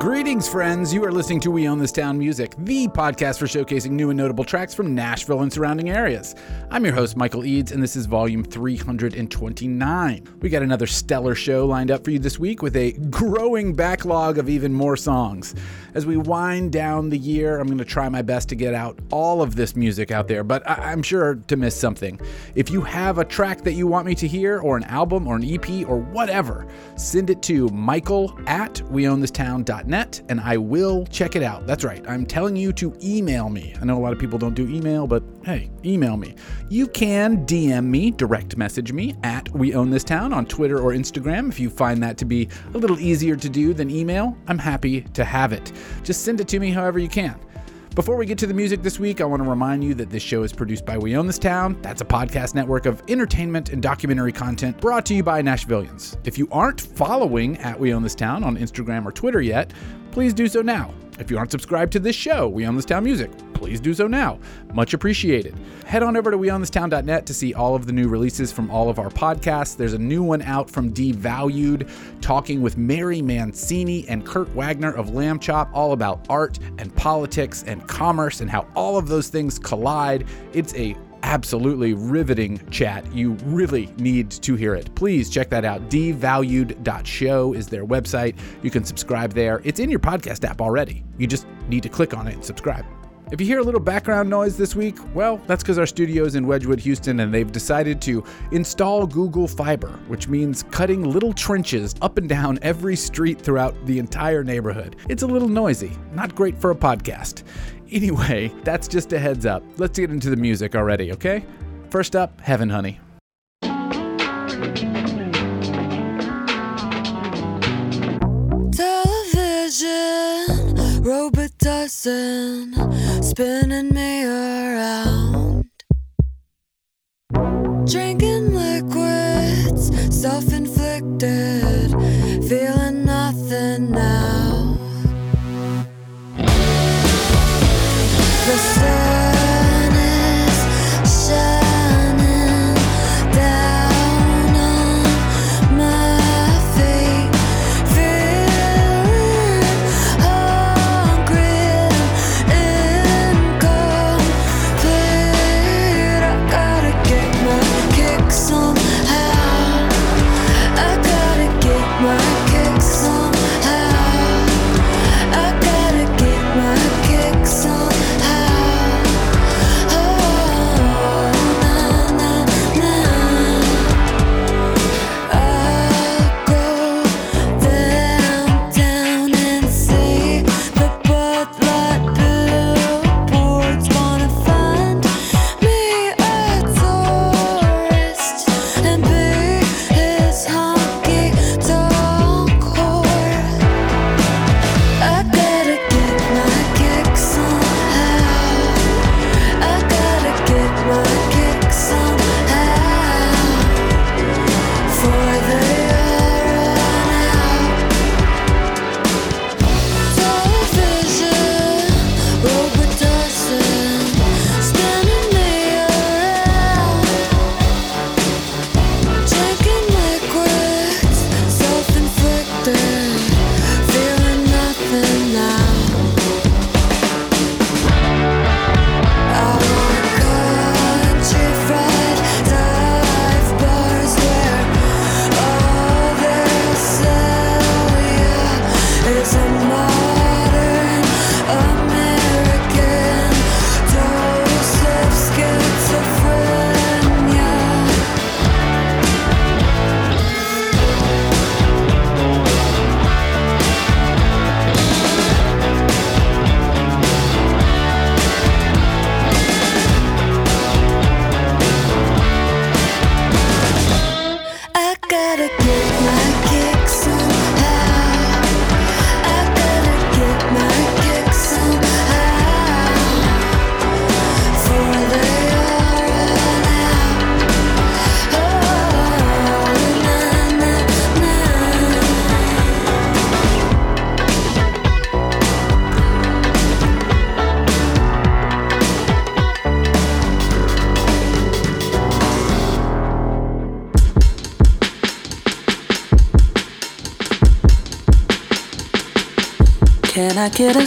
Greetings, friends. You are listening to We Own This Town Music, the podcast for showcasing new and notable tracks from Nashville and surrounding areas. I'm your host, Michael Eads, and this is volume 329. We got another stellar show lined up for you this week with a growing backlog of even more songs. As we wind down the year, I'm going to try my best to get out all of this music out there, but I- am sure to miss something. If you have a track that you want me to hear, or an album, or an EP, or whatever, send it to michael at weownthistown.net net, and I will check it out. That's right, I'm telling you to email me. I know a lot of people don't do email, but hey, email me. You can DM me, direct message me at We Own This Town on Twitter or Instagram if you find that to be a little easier to do than email. I'm happy to have it. Just send it to me however you can. Before we get to the music this week, I want to remind you that this show is produced by We Own This Town. That's a podcast network of entertainment and documentary content brought to you by Nashvillians. If you aren't following at We Own This Town on Instagram or Twitter yet, please do so now. If you aren't subscribed to this show, We Own This Town Music, please do so now. Much appreciated. Head on over to weownthistown.net to see all of the new releases from all of our podcasts. There's a new one out from Devalued, talking with Mary Mancini and Kurt Wagner of Lambchop, all about art and politics and commerce and how all of those things collide. It's a absolutely riveting chat. You really need to hear it. Please check that out. Devalued.show is their website. You can subscribe there. It's in your podcast app already. You just need to click on it and subscribe. If you hear a little background noise this week, well, that's because our studio is in Wedgewood, Houston, and they've decided to install Google Fiber, which means cutting little trenches up and down every street throughout the entire neighborhood. It's a little noisy, not great for a podcast. Anyway, that's just a heads up. Let's get into the music already, okay? First up, Heaven Honey. Television, robot dozen, spinning me around. Drinking liquids, self inflicted, feeling nothing now. I get a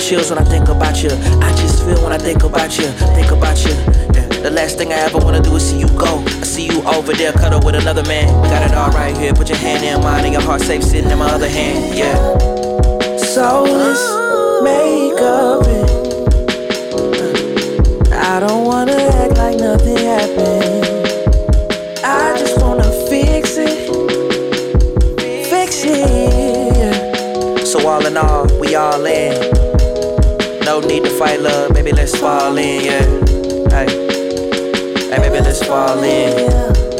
chills when I think about you. I just feel when I think about you. Think about you. The last thing I ever wanna do is see you go. I see you over there, cuddle with another man. Got it all right here. Put your hand in mine and your heart safe sitting in my other hand. Yeah. So let's make up it. Uh, I don't wanna act like nothing happened. I just wanna fix it. Fix it. So all in all, we all in. Need to fight love, baby, let's fall in, yeah. Hey. Hey, baby, let's fall in.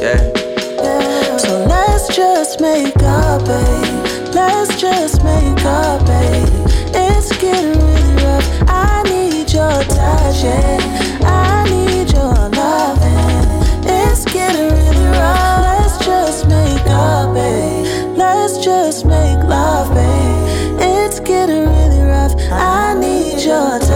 Yeah. So let's just make up, babe. Let's just make up, babe. It's getting really rough. I need your touch, yeah. I need your loving. It's getting really rough. Let's just make up, babe. Let's just make love, babe. It's getting really rough. I need your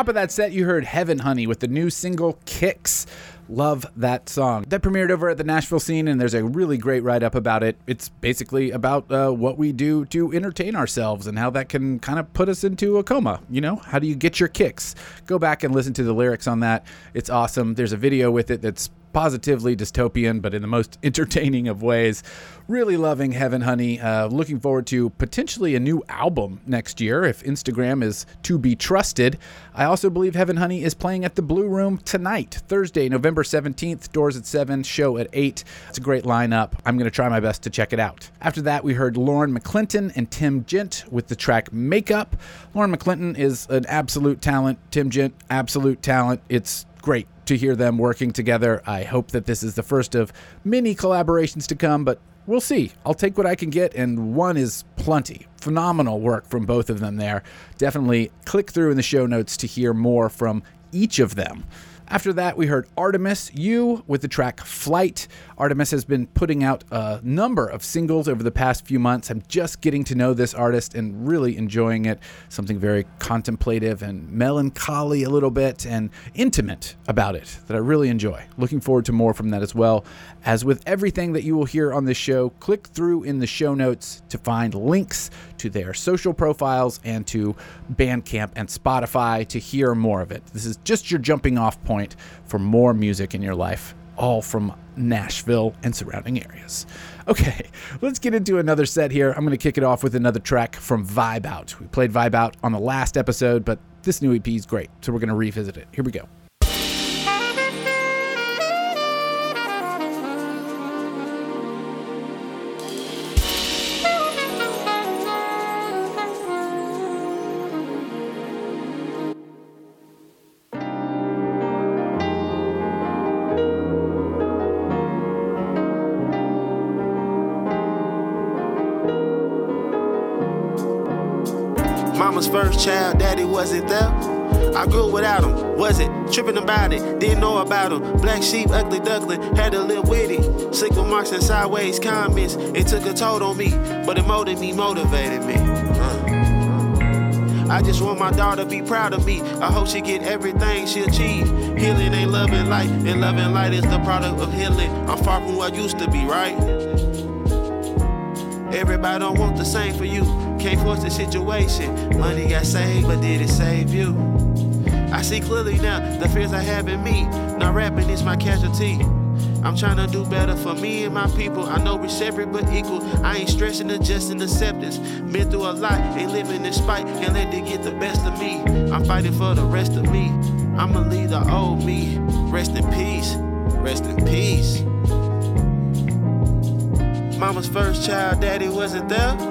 Top of that set, you heard Heaven Honey with the new single Kicks. Love that song. That premiered over at the Nashville scene, and there's a really great write up about it. It's basically about uh, what we do to entertain ourselves and how that can kind of put us into a coma. You know, how do you get your kicks? Go back and listen to the lyrics on that. It's awesome. There's a video with it that's positively dystopian, but in the most entertaining of ways. Really loving Heaven Honey. Uh, looking forward to potentially a new album next year if Instagram is to be trusted. I also believe Heaven Honey is playing at the Blue Room tonight, Thursday, November 17th. Doors at 7, show at 8. It's a great lineup. I'm going to try my best to check it out. After that, we heard Lauren McClinton and Tim Gent with the track Makeup. Lauren McClinton is an absolute talent. Tim Gent, absolute talent. It's great to hear them working together. I hope that this is the first of many collaborations to come, but we'll see. I'll take what I can get, and one is plenty. Phenomenal work from both of them there. Definitely click through in the show notes to hear more from each of them. After that, we heard Artemis You with the track Flight. Artemis has been putting out a number of singles over the past few months. I'm just getting to know this artist and really enjoying it. Something very contemplative and melancholy, a little bit, and intimate about it that I really enjoy. Looking forward to more from that as well. As with everything that you will hear on this show, click through in the show notes to find links to their social profiles and to Bandcamp and Spotify to hear more of it. This is just your jumping off point for more music in your life, all from Nashville and surrounding areas. Okay, let's get into another set here. I'm going to kick it off with another track from Vibe Out. We played Vibe Out on the last episode, but this new EP is great, so we're going to revisit it. Here we go. Mama's first child, daddy wasn't there. I grew without him, was it? Tripping about it, didn't know about him. Black sheep, ugly duckling, had to live with it. Sick with marks and sideways comments, it took a toll on me, but it molded me, motivated me. Uh. I just want my daughter to be proud of me. I hope she get everything she achieve. Healing ain't loving light, and loving light is the product of healing. I'm far from who I used to be, right? Everybody don't want the same for you. Can't force the situation. Money got saved, but did it save you? I see clearly now the fears I have in me. Not rapping is my casualty. I'm trying to do better for me and my people. I know we're separate but equal. I ain't stressing, adjusting acceptance. Been through a lot, ain't living in spite. Can't let it get the best of me. I'm fighting for the rest of me. I'ma leave the old me. Rest in peace. Rest in peace. Mama's first child, daddy wasn't there.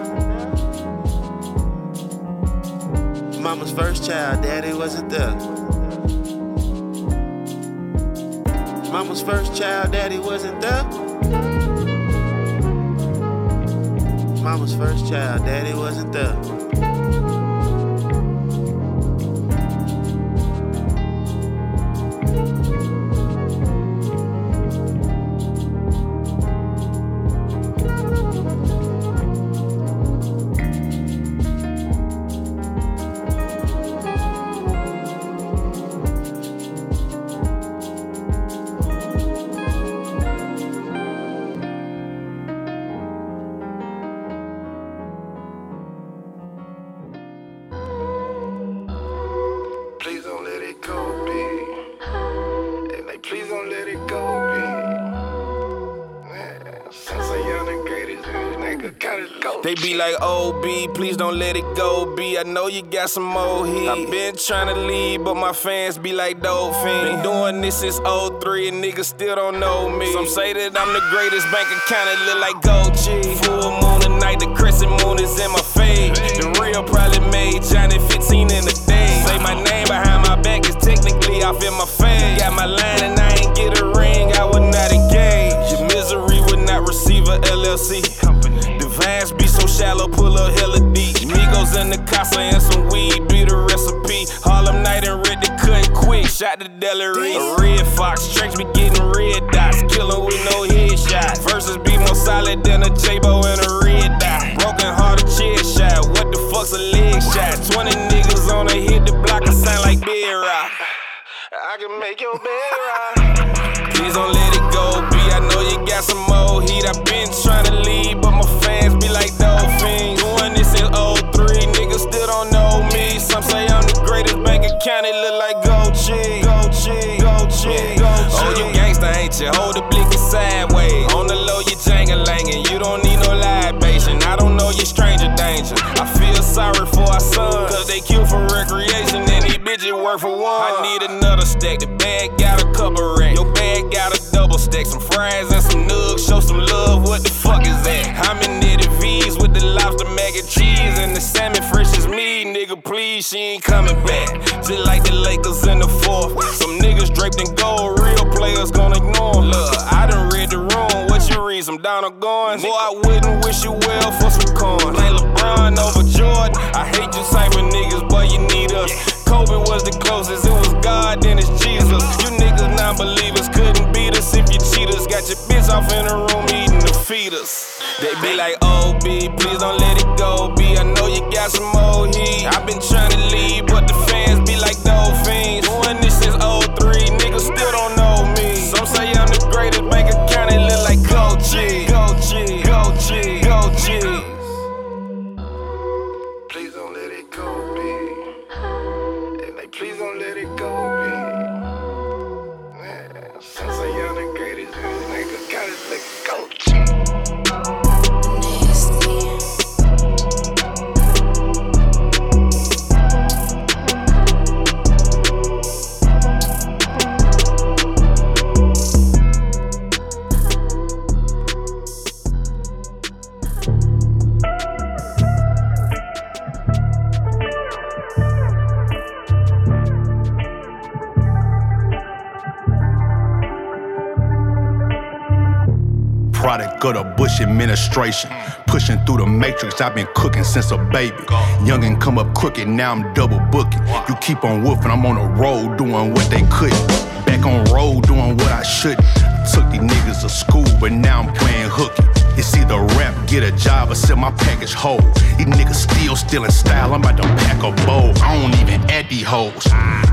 Mama's first child, daddy wasn't there. Mama's first child, daddy wasn't there. Mama's first child, daddy wasn't there. B, please don't let it go, B. I know you got some more heat. I been trying to leave, but my fans be like, fiend. Been doing this since 03, and niggas still don't know me. Some say that I'm the greatest bank account, it look like gold G. Full moon tonight, the crescent moon is in my fade. The real probably made Johnny 15 in the day. Say my name behind my back is technically off in my fade. Got my line and I ain't get a ring, I would not engage. Your misery would not receive a LLC. Shallow, pull up hella deep. Migos in the casa and some weed be the recipe. Harlem night and red to cut quick. Shot the Delary. A red fox, strength be getting red dots. Killin' with no headshot. Versus be more solid than a J-Bo and a red dot. Broken heart, a chair shot. What the fuck's a leg shot? 20 niggas on a hit the block, I sound like Bear can make your bed right. Please don't let it go, B. I know you got some more heat. I've been trying to leave, but my fans account, it look like gold cheese. Gold cheese, gold cheese, gold cheese. Oh, you gangsta, ain't you? Hold the blicky sideways. On the low, you jangle langin'. You don't need no libation. I don't know you stranger danger. I feel sorry for our sons, cause they kill for recreation and these bitches work for one. I need another stack. The bag got a couple racks. Your bag got a double stack. Some fries and some nugs. Show some love. What the fuck is that? I'm in She ain't coming back. Just like the Lakers in the fourth. Some niggas draped in gold. Real players gonna ignore 'em. Look, I done read the room. What you read? Some Donald Goines? Boy, I wouldn't wish you well for some coins. Play LeBron over Jordan. I hate you type of niggas, but you need us. Kobe was the closest, it was God, then it's Jesus. You niggas non believers couldn't beat us if you cheat us. Got your bitch off in the room eating the fetus. They be like, oh, B, please don't let it go, B. I know you got some more. I've been trying to leave, but Of the Bush administration. Pushing through the matrix, I've been cooking since a baby. Young and come up crooked, now I'm double booking. You keep on woofing, I'm on the road doing what they couldn't. Back on road doing what I shouldn't. Took these niggas to school, but now I'm playing hooky. It's either rap, get a job, or sell my package whole. These niggas still stealing style, I'm about to pack a bowl. I don't even add these hoes.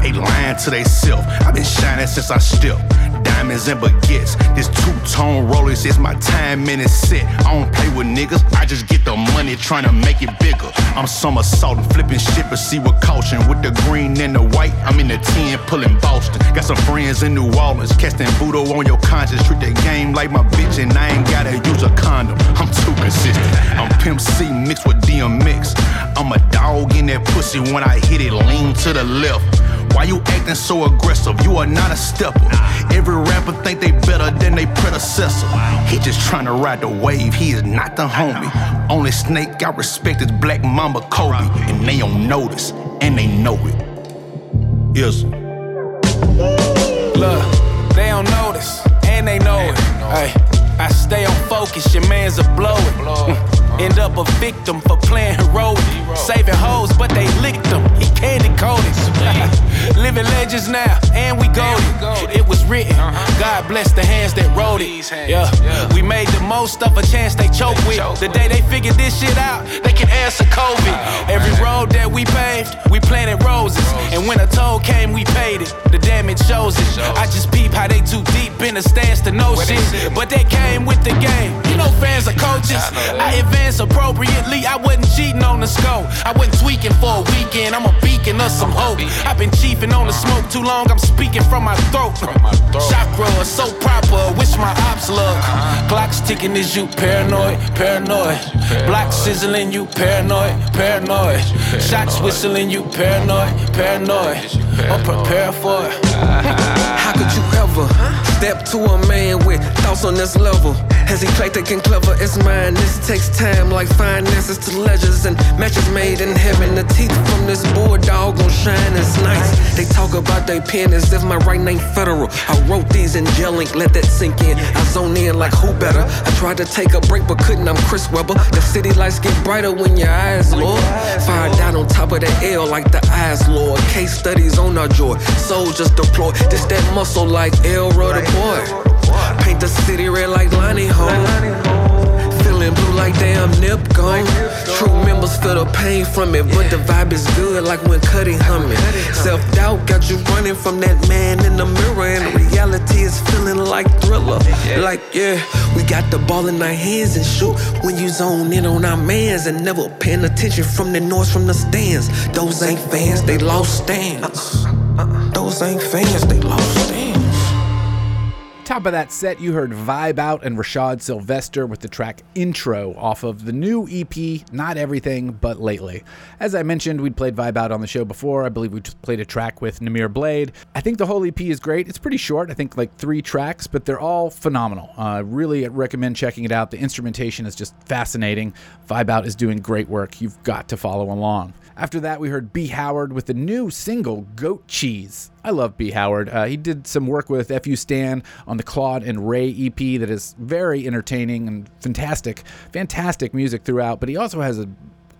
They lying to they self. I've been shining since I stepped. Diamonds and baguettes. This two-tone Rolex is my time and it's set. I don't play with niggas, I just get the money trying to make it bigger. I'm somersaulting, flipping shit, but see with caution. With the green and the white, I'm in the 10 pulling Boston. Got some friends in New Orleans, casting voodoo on your conscience. Treat the game like my bitch, and I ain't gotta use a condom. I'm too consistent. I'm Pimp C mixed with DMX. I'm a dog in that pussy when I hit it, lean to the left. Why you acting so aggressive? You are not a stepper. Every rapper think they better than they predecessor. He just trying to ride the wave. He is not the homie. Only snake I respect is Black Mamba Kobe, and they don't notice, and they know it. Yes. Look, they don't notice, and they know it. Hey, I stay on focus, your man's a blow it. End up a victim for playing heroic. Saving hoes, but they licked them. He candy coated. Living legends now, and we golden. It was written. God bless the hands that wrote it. Yeah, we made the most of a chance they choke with. The day they figured this shit out, they can answer COVID. Every road that we paved, we planted roses. And when a toll came, we paid it. The damage shows it. I just peep how they too deep in the stance to know shit. But they came with the game. You know, fans are coaches. I appropriately. I wasn't cheating on the scope. I wasn't tweaking for a weekend. I'm a beacon of some hope. I've been chiefing on the smoke too long. I'm speaking from my throat. Chakra so proper. Wish my ops luck. Clock's ticking. Is you paranoid? Paranoid. Black sizzling. You paranoid? Paranoid. Shots whistling. You paranoid? Paranoid. I'm prepared for it. How could you ever step to a man with thoughts on this level? As eclectic and clever as mine, this takes time like finances to ledgers and matches made in heaven. The teeth from this bulldog gon' shine as nice. They talk about they pen as if my right name federal. I wrote these in gel ink, let that sink in. I zone in like who better? I tried to take a break but couldn't. I'm Chris Webber. The city lights get brighter when your eyes, Lord. Fire down on top of the L like the eyes, Lord. Case studies on our joy. Soldiers deployed. This that muscle like El Rudder boy. Paint the city red like Lonnie Home. Feeling blue like damn nip gone. True members feel the pain from it, but the vibe is good like when Cudi humming. Self doubt got you running from that man in the mirror, and reality is feeling like thriller. Like, yeah, we got the ball in our hands and shoot when you zone in on our mans and never paying attention from the noise from the stands. Those ain't fans, they lost stands. Those ain't fans, they lost stands. Top of that set, you heard Vibe Out and Rashad Sylvester with the track Intro off of the new EP, Not Everything, but Lately. As I mentioned, we'd played Vibe Out on the show before. I believe we just played a track with Namir Blade. I think the whole EP is great. It's pretty short, I think like three tracks, but they're all phenomenal. I uh, really recommend checking it out. The instrumentation is just fascinating. Vibe Out is doing great work. You've got to follow along. After that, we heard B. Howard with the new single, Goat Cheese. I love B. Howard. Uh, he did some work with F.U. Stan on the Claude and Ray EP that is very entertaining and fantastic, fantastic music throughout, but he also has a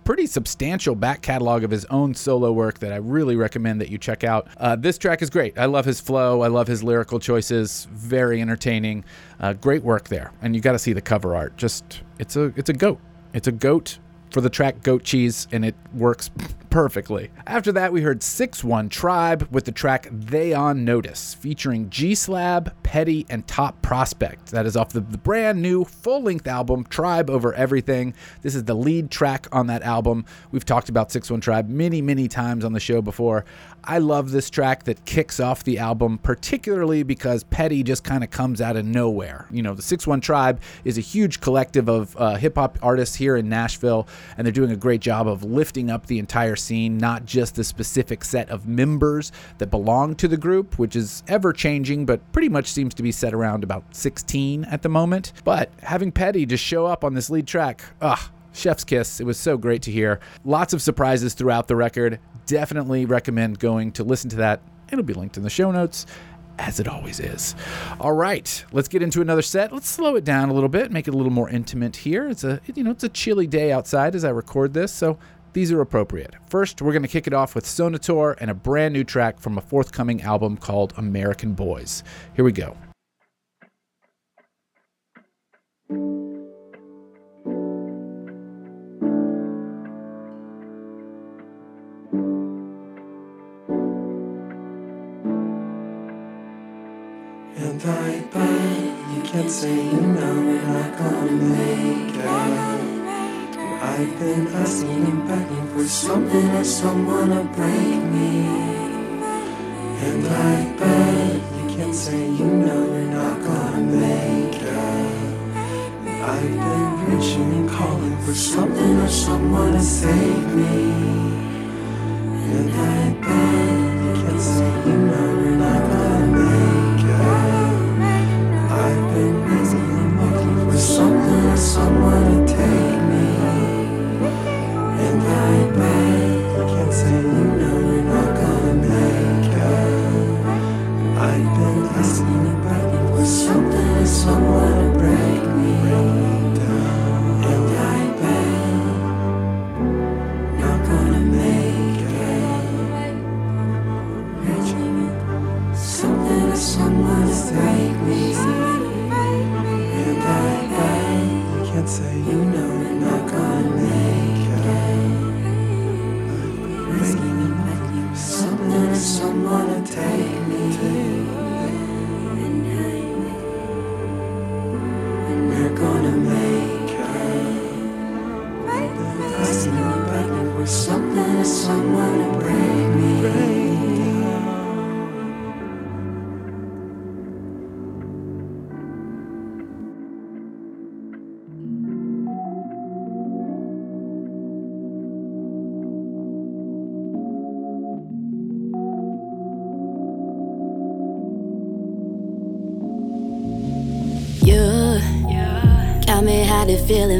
pretty substantial back catalog of his own solo work that I really recommend that you check out. Uh, this track is great. I love his flow. I love his lyrical choices. Very entertaining. Uh, great work there. And you got to see the cover art. Just it's a it's a goat. It's a goat for the track Goat Cheese, and it works perfectly. After that, we heard 6 1 Tribe with the track They On Notice, featuring G Slab, Petty, and Top Prospect. That is off the, the brand new full length album, Tribe Over Everything. This is the lead track on that album. We've talked about 6 1 Tribe many, many times on the show before. I love this track that kicks off the album, particularly because Petty just kind of comes out of nowhere. You know, the 6 1 Tribe is a huge collective of uh, hip hop artists here in Nashville, and they're doing a great job of lifting up the entire scene, not just the specific set of members that belong to the group, which is ever changing, but pretty much seems to be set around about 16 at the moment. But having Petty just show up on this lead track, ah, Chef's Kiss. It was so great to hear. Lots of surprises throughout the record. Definitely recommend going to listen to that. It'll be linked in the show notes as it always is. All right, let's get into another set. Let's slow it down a little bit, make it a little more intimate here. It's a you know, it's a chilly day outside as I record this, so these are appropriate. First, we're going to kick it off with Sonator and a brand new track from a forthcoming album called American Boys. Here we go. Can't say you know we're not gonna make it. I've been asking and begging for something or someone to break me. And I bet you can't say you know we're not gonna make it. I've been reaching and calling for something or someone to save me.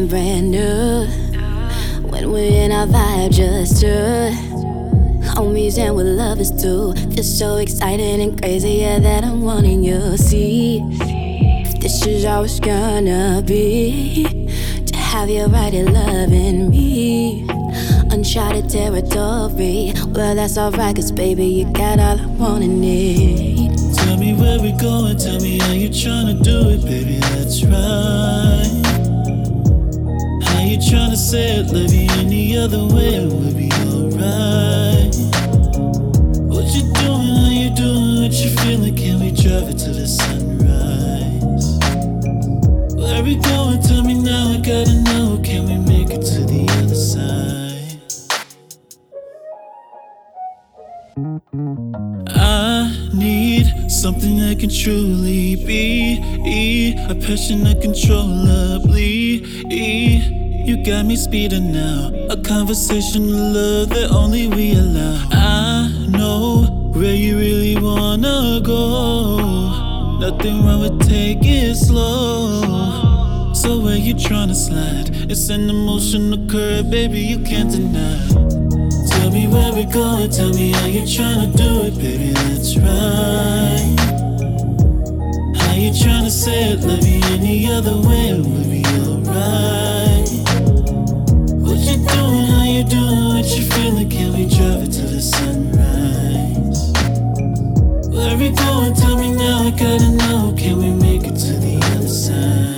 And brand new. When we're in our vibe, just two homies and what lovers too. Feel so exciting and crazy, yeah, that I'm wanting you. See, this is it's gonna be, to have you right here loving me. Uncharted territory, well, that's alright, cause baby, you got all I want and need. Tell me where we going, tell me how you tryna do it, baby, that's right you trying to say it, love you any other way, it would be alright. What you doing, how you doing, what you feeling, can we drive it to the sunrise? Where we going, tell me now, I gotta know, can we make it to the other side? I need something that can truly be a passion uncontrollably. controllably. You got me speeding now, a conversation love that only we allow. I know where you really wanna go. Nothing wrong with taking slow. So where you tryna slide? It's an emotional curve, baby, you can't deny. Tell me where we're going, tell me how you tryna do it, baby, that's right. How you tryna say it, love you any other way, it would be alright. Doing, how you doing, what you feeling, can we drive it to the sunrise? Where we going, tell me now, I gotta know, can we make it to the other side?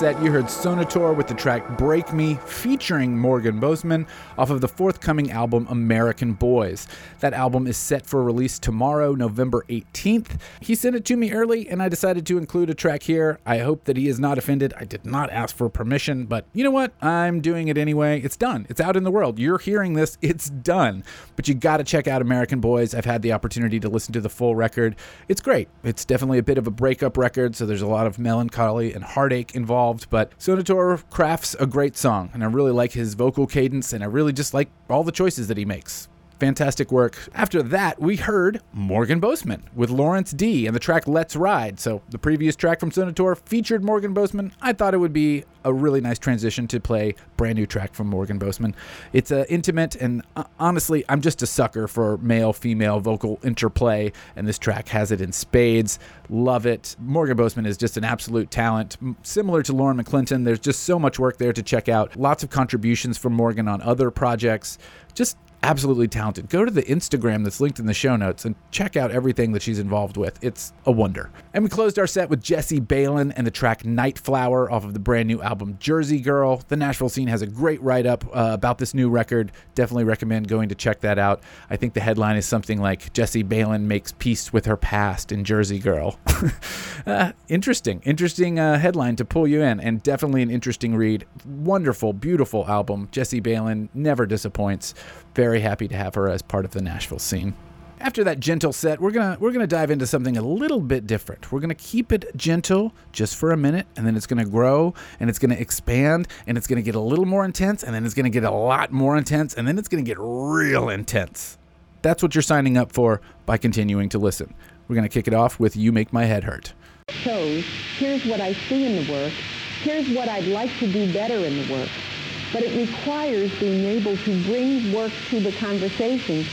Set, you heard Sonator with the track Break Me featuring Morgan Boseman off of the forthcoming album American Boys. That album is set for release tomorrow, November 18th. He sent it to me early and I decided to include a track here. I hope that he is not offended. I did not ask for permission, but you know what? I'm doing it anyway. It's done. It's out in the world. You're hearing this. It's done. But you got to check out American Boys. I've had the opportunity to listen to the full record. It's great. It's definitely a bit of a breakup record, so there's a lot of melancholy and heartache involved, but Sonator crafts a great song, and I really like his vocal cadence, and I really just like all the choices that he makes. Fantastic work. After that, we heard Morgan Boseman with Lawrence D and the track Let's Ride. So the previous track from Sonator featured Morgan Boseman. I thought it would be a really nice transition to play brand new track from Morgan Boseman. It's uh, intimate and uh, honestly, I'm just a sucker for male female vocal interplay, and this track has it in spades. Love it. Morgan Boseman is just an absolute talent, similar to Lauren McClinton. There's just so much work there to check out. Lots of contributions from Morgan on other projects. Just absolutely talented. Go to the Instagram that's linked in the show notes and check out everything that she's involved with. It's a wonder. And we closed our set with Jessie Baylin and the track Night Flower off of the brand new album Jersey Girl. The Nashville scene has a great write up uh, about this new record. Definitely recommend going to check that out. I think the headline is something like Jessie Baylin makes peace with her past in Jersey Girl. uh, interesting, interesting uh, headline to pull you in, and definitely an interesting read. Wonderful, beautiful album. Jessie Baylin never disappoints. Very happy to have her as part of the Nashville scene. After that gentle set, we're gonna we're gonna dive into something a little bit different. We're gonna keep it gentle just for a minute, and then it's gonna grow and it's gonna expand and it's gonna get a little more intense, and then it's gonna get a lot more intense, and then it's gonna get real intense. That's what you're signing up for by continuing to listen. We're gonna kick it off with "You Make My Head Hurt." shows, here's what I see in the work, here's what I'd like to do better in the work. But it requires being able to bring work to the conversation.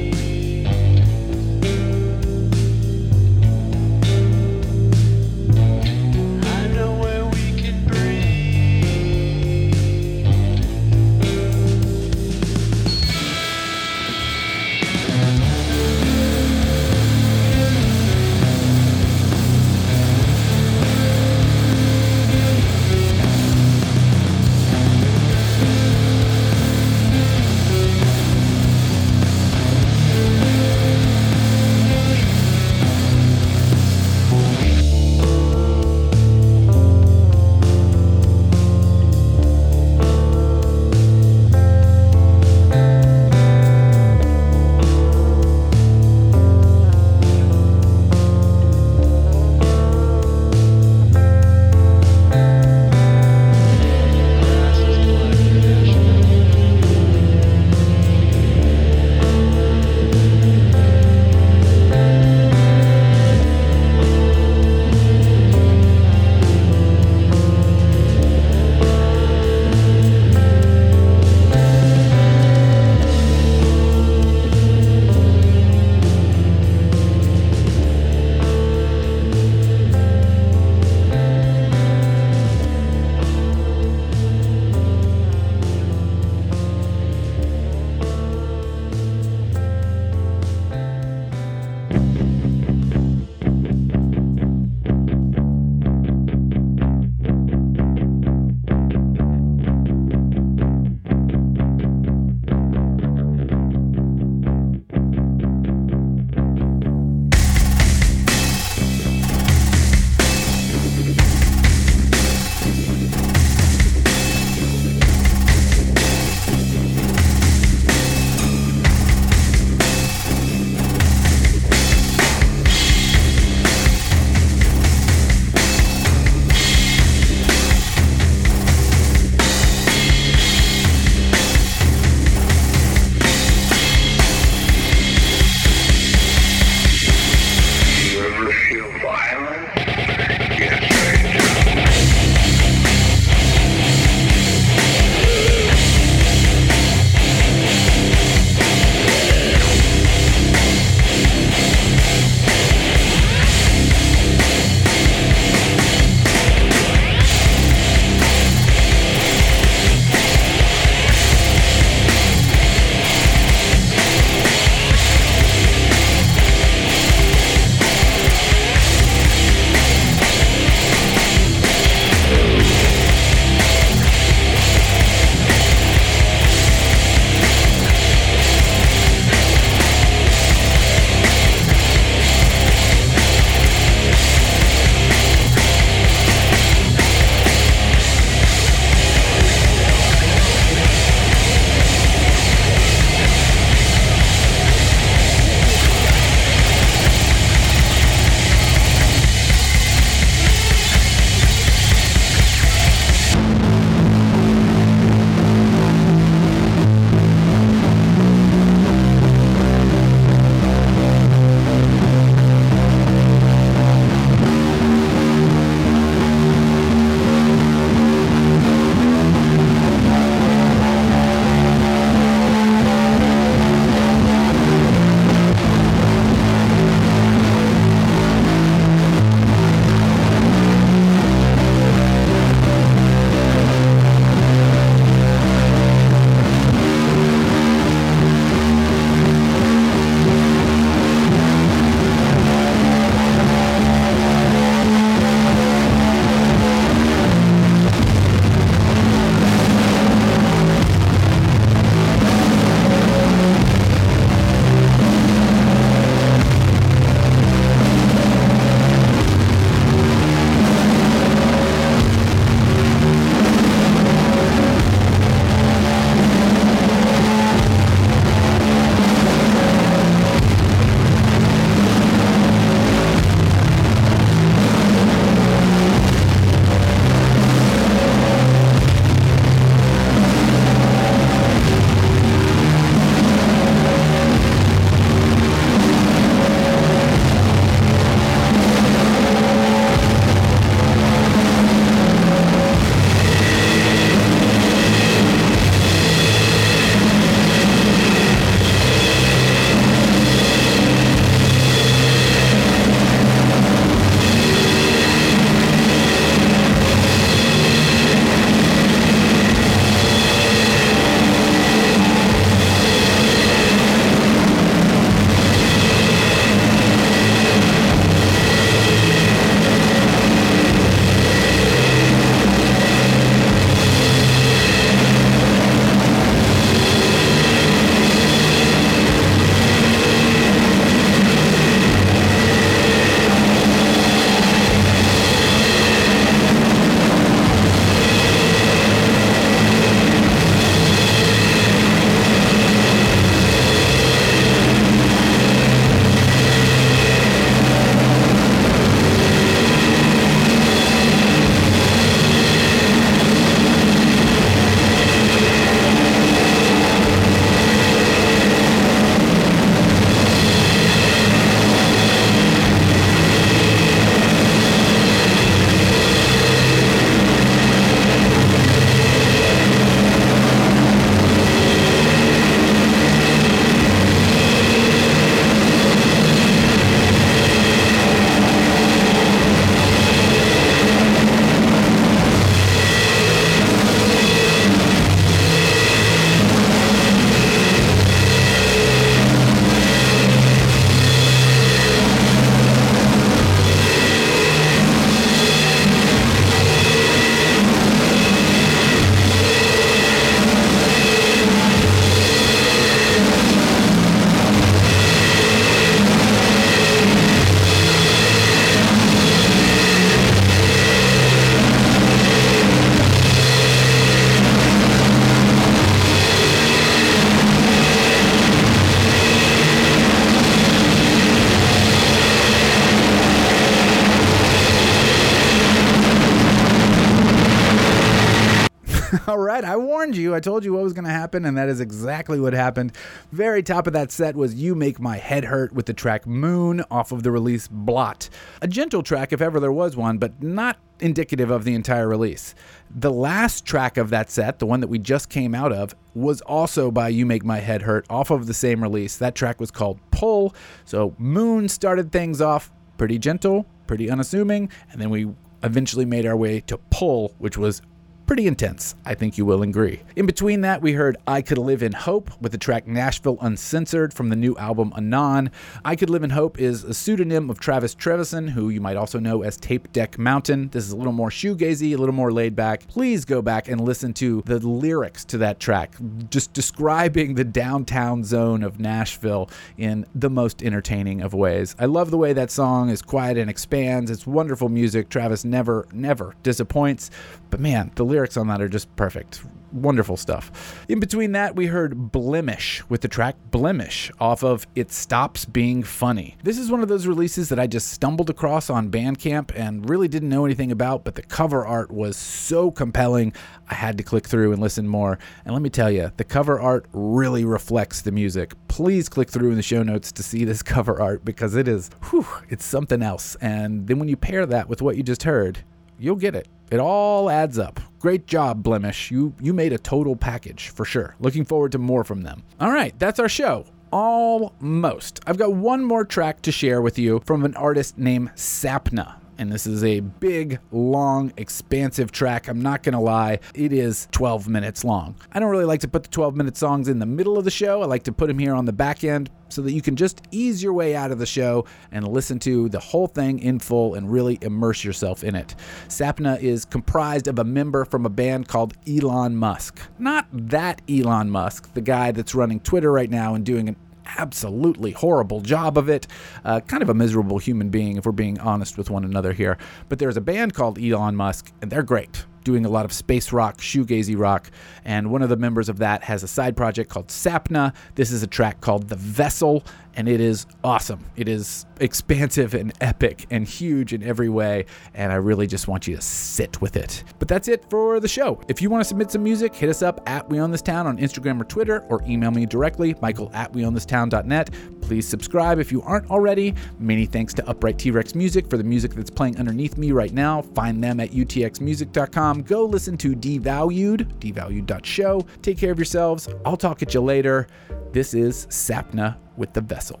All right, I warned you. I told you what was going to happen, and that is exactly what happened. Very top of that set was You Make My Head Hurt with the track Moon off of the release Blot. A gentle track, if ever there was one, but not indicative of the entire release. The last track of that set, the one that we just came out of, was also by You Make My Head Hurt off of the same release. That track was called Pull. So Moon started things off pretty gentle, pretty unassuming, and then we eventually made our way to Pull, which was pretty intense, I think you will agree. In between that, we heard I Could Live in Hope with the track Nashville Uncensored from the new album Anon. I Could Live in Hope is a pseudonym of Travis Trevison, who you might also know as Tape Deck Mountain. This is a little more shoegazy, a little more laid back. Please go back and listen to the lyrics to that track, just describing the downtown zone of Nashville in the most entertaining of ways. I love the way that song is quiet and expands. It's wonderful music. Travis never, never disappoints. But man, the lyrics on that are just perfect. Wonderful stuff. In between that, we heard Blemish with the track Blemish off of It Stops Being Funny. This is one of those releases that I just stumbled across on Bandcamp and really didn't know anything about, but the cover art was so compelling, I had to click through and listen more. And let me tell you, the cover art really reflects the music. Please click through in the show notes to see this cover art because it is, whew, it's something else. And then when you pair that with what you just heard, you'll get it. It all adds up. Great job, Blemish. You you made a total package for sure. Looking forward to more from them. All right, that's our show. Almost. I've got one more track to share with you from an artist named Sapna and this is a big, long, expansive track. I'm not gonna lie, it is 12 minutes long. I don't really like to put the 12 minute songs in the middle of the show, I like to put them here on the back end so that you can just ease your way out of the show and listen to the whole thing in full and really immerse yourself in it. Sapna is comprised of a member from a band called Elon Musk. Not that Elon Musk, the guy that's running Twitter right now and doing an absolutely horrible job of it. Uh, kind of a miserable human being, if we're being honest with one another here. But there's a band called Elon Musk, and they're great doing a lot of space rock, shoegazy rock, and one of the members of that has a side project called Sapna. This is a track called The Vessel, and it is awesome. It is expansive and epic and huge in every way, and I really just want you to sit with it. But that's it for the show. If you want to submit some music, hit us up at We Own This Town on Instagram or Twitter, or email me directly, Michael at WeOwnThisTown.net. Please subscribe if you aren't already. Many thanks to Upright T Rex Music for the music that's playing underneath me right now. Find them at utxmusic.com. Go listen to Devalued, devalued.show. Take care of yourselves. I'll talk at you later. This is Sapna with the Vessel.